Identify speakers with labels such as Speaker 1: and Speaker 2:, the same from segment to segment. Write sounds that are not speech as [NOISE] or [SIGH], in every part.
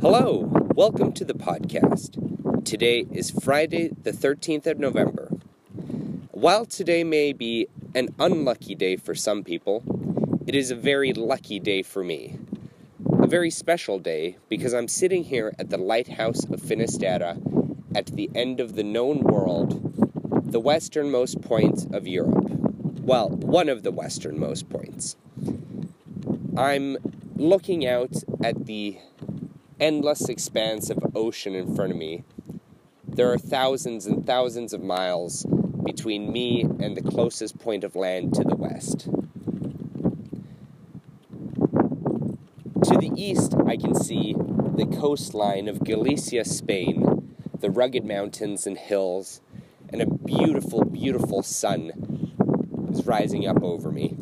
Speaker 1: Hello, welcome to the podcast. Today is Friday, the 13th of November. While today may be an unlucky day for some people, it is a very lucky day for me. A very special day because I'm sitting here at the lighthouse of Finisterre at the end of the known world, the westernmost point of Europe. Well, one of the westernmost points. I'm looking out at the endless expanse of ocean in front of me. There are thousands and thousands of miles between me and the closest point of land to the west. To the east, I can see the coastline of Galicia, Spain, the rugged mountains and hills, and a beautiful, beautiful sun is rising up over me.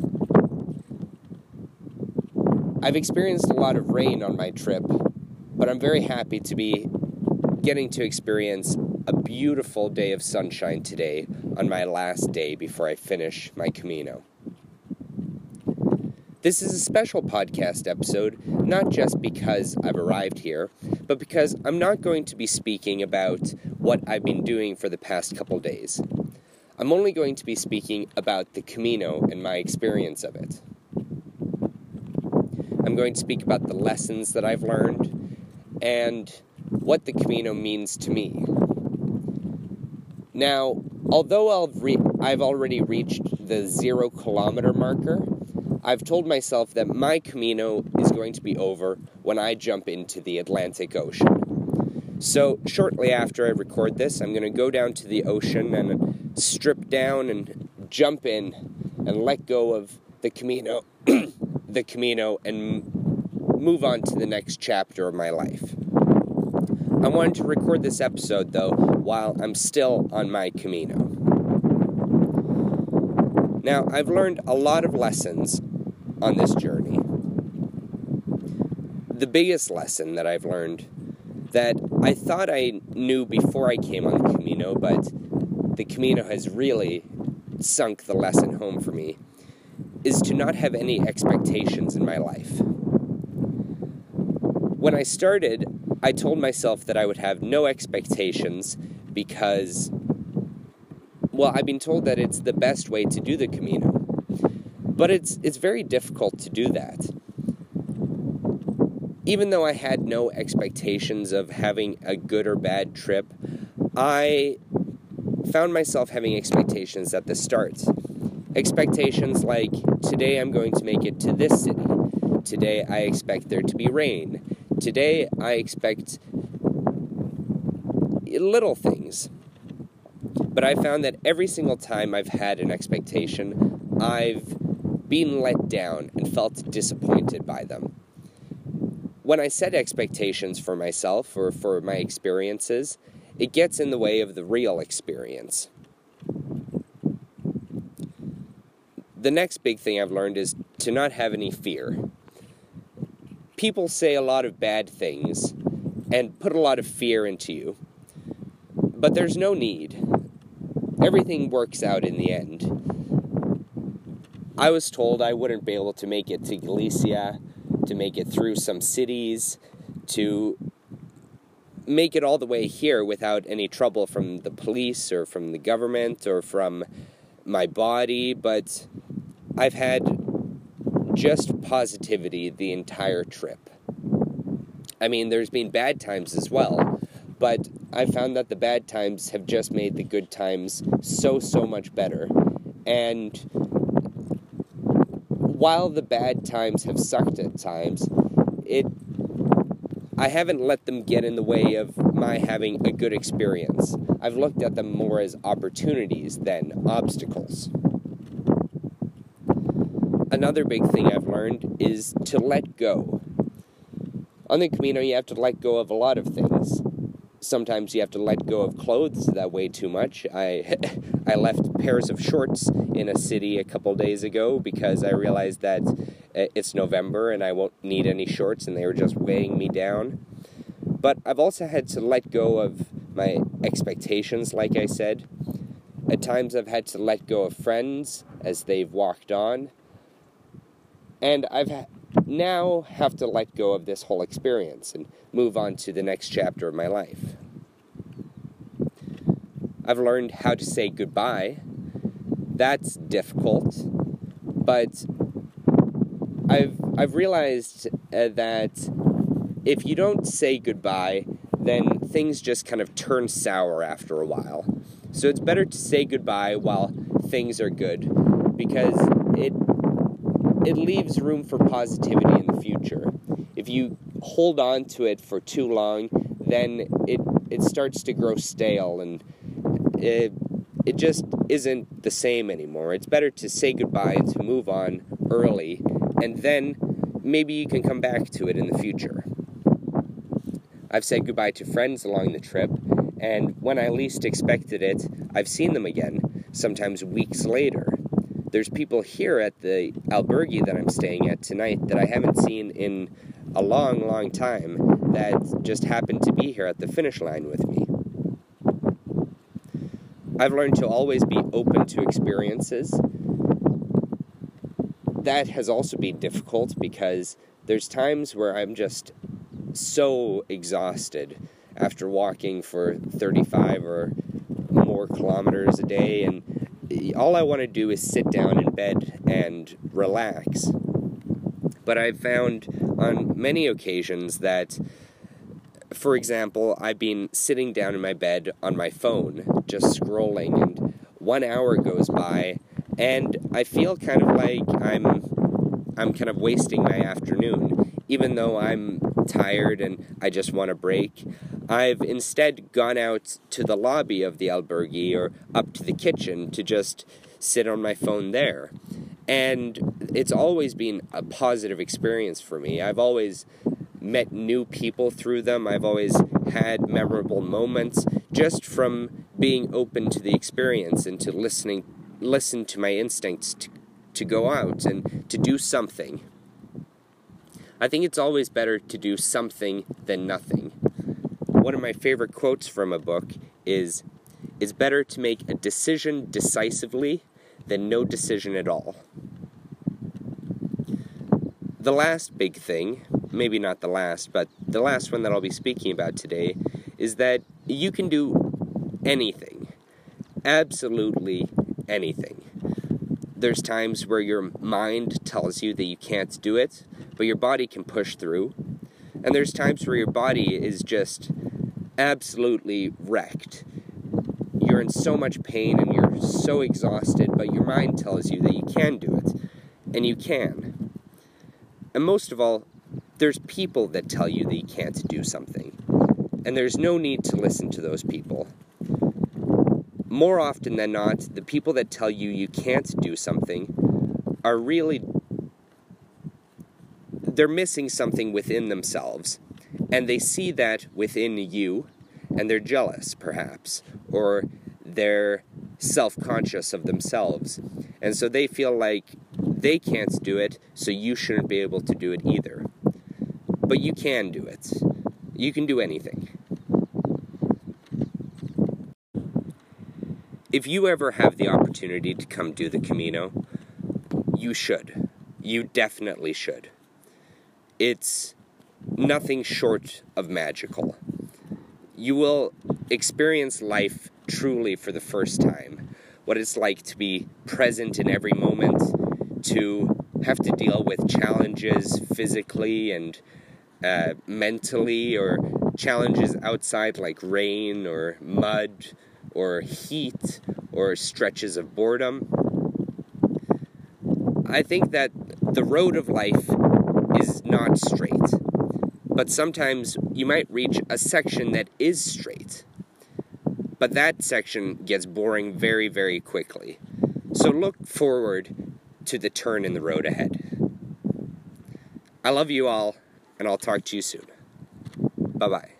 Speaker 1: I've experienced a lot of rain on my trip, but I'm very happy to be getting to experience a beautiful day of sunshine today on my last day before I finish my Camino. This is a special podcast episode, not just because I've arrived here, but because I'm not going to be speaking about what I've been doing for the past couple days. I'm only going to be speaking about the Camino and my experience of it. I'm going to speak about the lessons that I've learned, and what the Camino means to me. Now, although I've, re- I've already reached the zero kilometer marker, I've told myself that my Camino is going to be over when I jump into the Atlantic Ocean. So, shortly after I record this, I'm going to go down to the ocean and strip down and jump in and let go of the Camino, [CLEARS THROAT] the Camino, and move on to the next chapter of my life. I wanted to record this episode, though, while I'm still on my Camino. Now, I've learned a lot of lessons on this journey. The biggest lesson that I've learned that I thought I knew before I came on the Camino, but the Camino has really sunk the lesson home for me, is to not have any expectations in my life. When I started, I told myself that I would have no expectations because, well, I've been told that it's the best way to do the Camino. But it's, it's very difficult to do that. Even though I had no expectations of having a good or bad trip, I found myself having expectations at the start. Expectations like, today I'm going to make it to this city. Today I expect there to be rain. Today, I expect little things. But I found that every single time I've had an expectation, I've been let down and felt disappointed by them. When I set expectations for myself or for my experiences, it gets in the way of the real experience. The next big thing I've learned is to not have any fear people say a lot of bad things and put a lot of fear into you. But there's no need. Everything works out in the end. I was told I wouldn't be able to make it to Galicia, to make it through some cities, to make it all the way here without any trouble from the police or from the government or from my body, but I've had just positivity the entire trip. I mean, there's been bad times as well, but I found that the bad times have just made the good times so, so much better. And while the bad times have sucked at times, it I haven't let them get in the way of my having a good experience. I've looked at them more as opportunities than obstacles another big thing I've learned is to let go. On the Camino, you have to let go of a lot of things. Sometimes you have to let go of clothes that weigh too much. I [LAUGHS] I left pairs of shorts in a city a couple days ago because I realized that uh, it's November and I won't need any shorts and they were just weighing me down. But I've also had to let go of my expectations, like I said. At times, I've had to let go of friends as they've walked on and I've now have to let go of this whole experience and move on to the next chapter of my life. I've learned how to say goodbye. That's difficult, but I've I've realized uh, that if you don't say goodbye, then things just kind of turn sour after a while. So it's better to say goodbye while things are good because it it leaves room for positivity in the future. If you hold on to it for too long, then it it starts to grow stale and it it just isn't the same anymore. It's better to say goodbye and to move on early and then maybe you can come back to it in the future. I've said goodbye to friends along the trip, and when I least expected it, I've seen them again, sometimes weeks later. There's people here at the albergue that I'm staying at tonight that I haven't seen in a long, long time that just happened to be here at the finish line with me. I've learned to always be open to experiences that has also been difficult because there's times where I'm just so exhausted after walking for 35 or more kilometers a day and all I want to do is sit down in bed and relax. But I've found on many occasions that, for example, I've been sitting down in my bed on my phone, just scrolling, and one hour goes by and I feel kind of like I'm I'm kind of wasting my afternoon even though I'm tired and I just want a break. I've instead gone out to the lobby of the albergue or up to the kitchen to just sit on my phone there. And it's always been a positive experience for me. I've always met new people through them. I've always had memorable moments just from being open to the experience and to listening listen to my instincts to, to go out and to do something. I think it's always better to do something than nothing. One of my favorite quotes from a book is It's better to make a decision decisively than no decision at all. The last big thing, maybe not the last, but the last one that I'll be speaking about today, is that you can do anything. Absolutely anything. There's times where your mind tells you that you can't do it, but your body can push through. And there's times where your body is just absolutely wrecked. You're in so much pain and you're so exhausted, but your mind tells you that you can do it. And you can. And most of all, there's people that tell you that you can't do something. And there's no need to listen to those people more often than not, the people that tell you you can't do something are really they're missing something within themselves and they see that within you and they're jealous perhaps or they're self-conscious of themselves and so they feel like they can't do it so you shouldn't be able to do it either but you can do it you can do anything if you ever have the opportunity to come do the Camino, you should. You definitely should. It's nothing short of magical. You will experience life truly for the first time. What it's like to be present in every moment, to have to deal with challenges physically and uh, mentally, or challenges outside like rain or mud or heat or stretches of boredom. I think that the road of life is not straight, but sometimes you might reach a section that is straight, but that section gets boring very, very quickly. So look forward to the turn in the road ahead. I love you all, and I'll talk to you soon. Bye bye.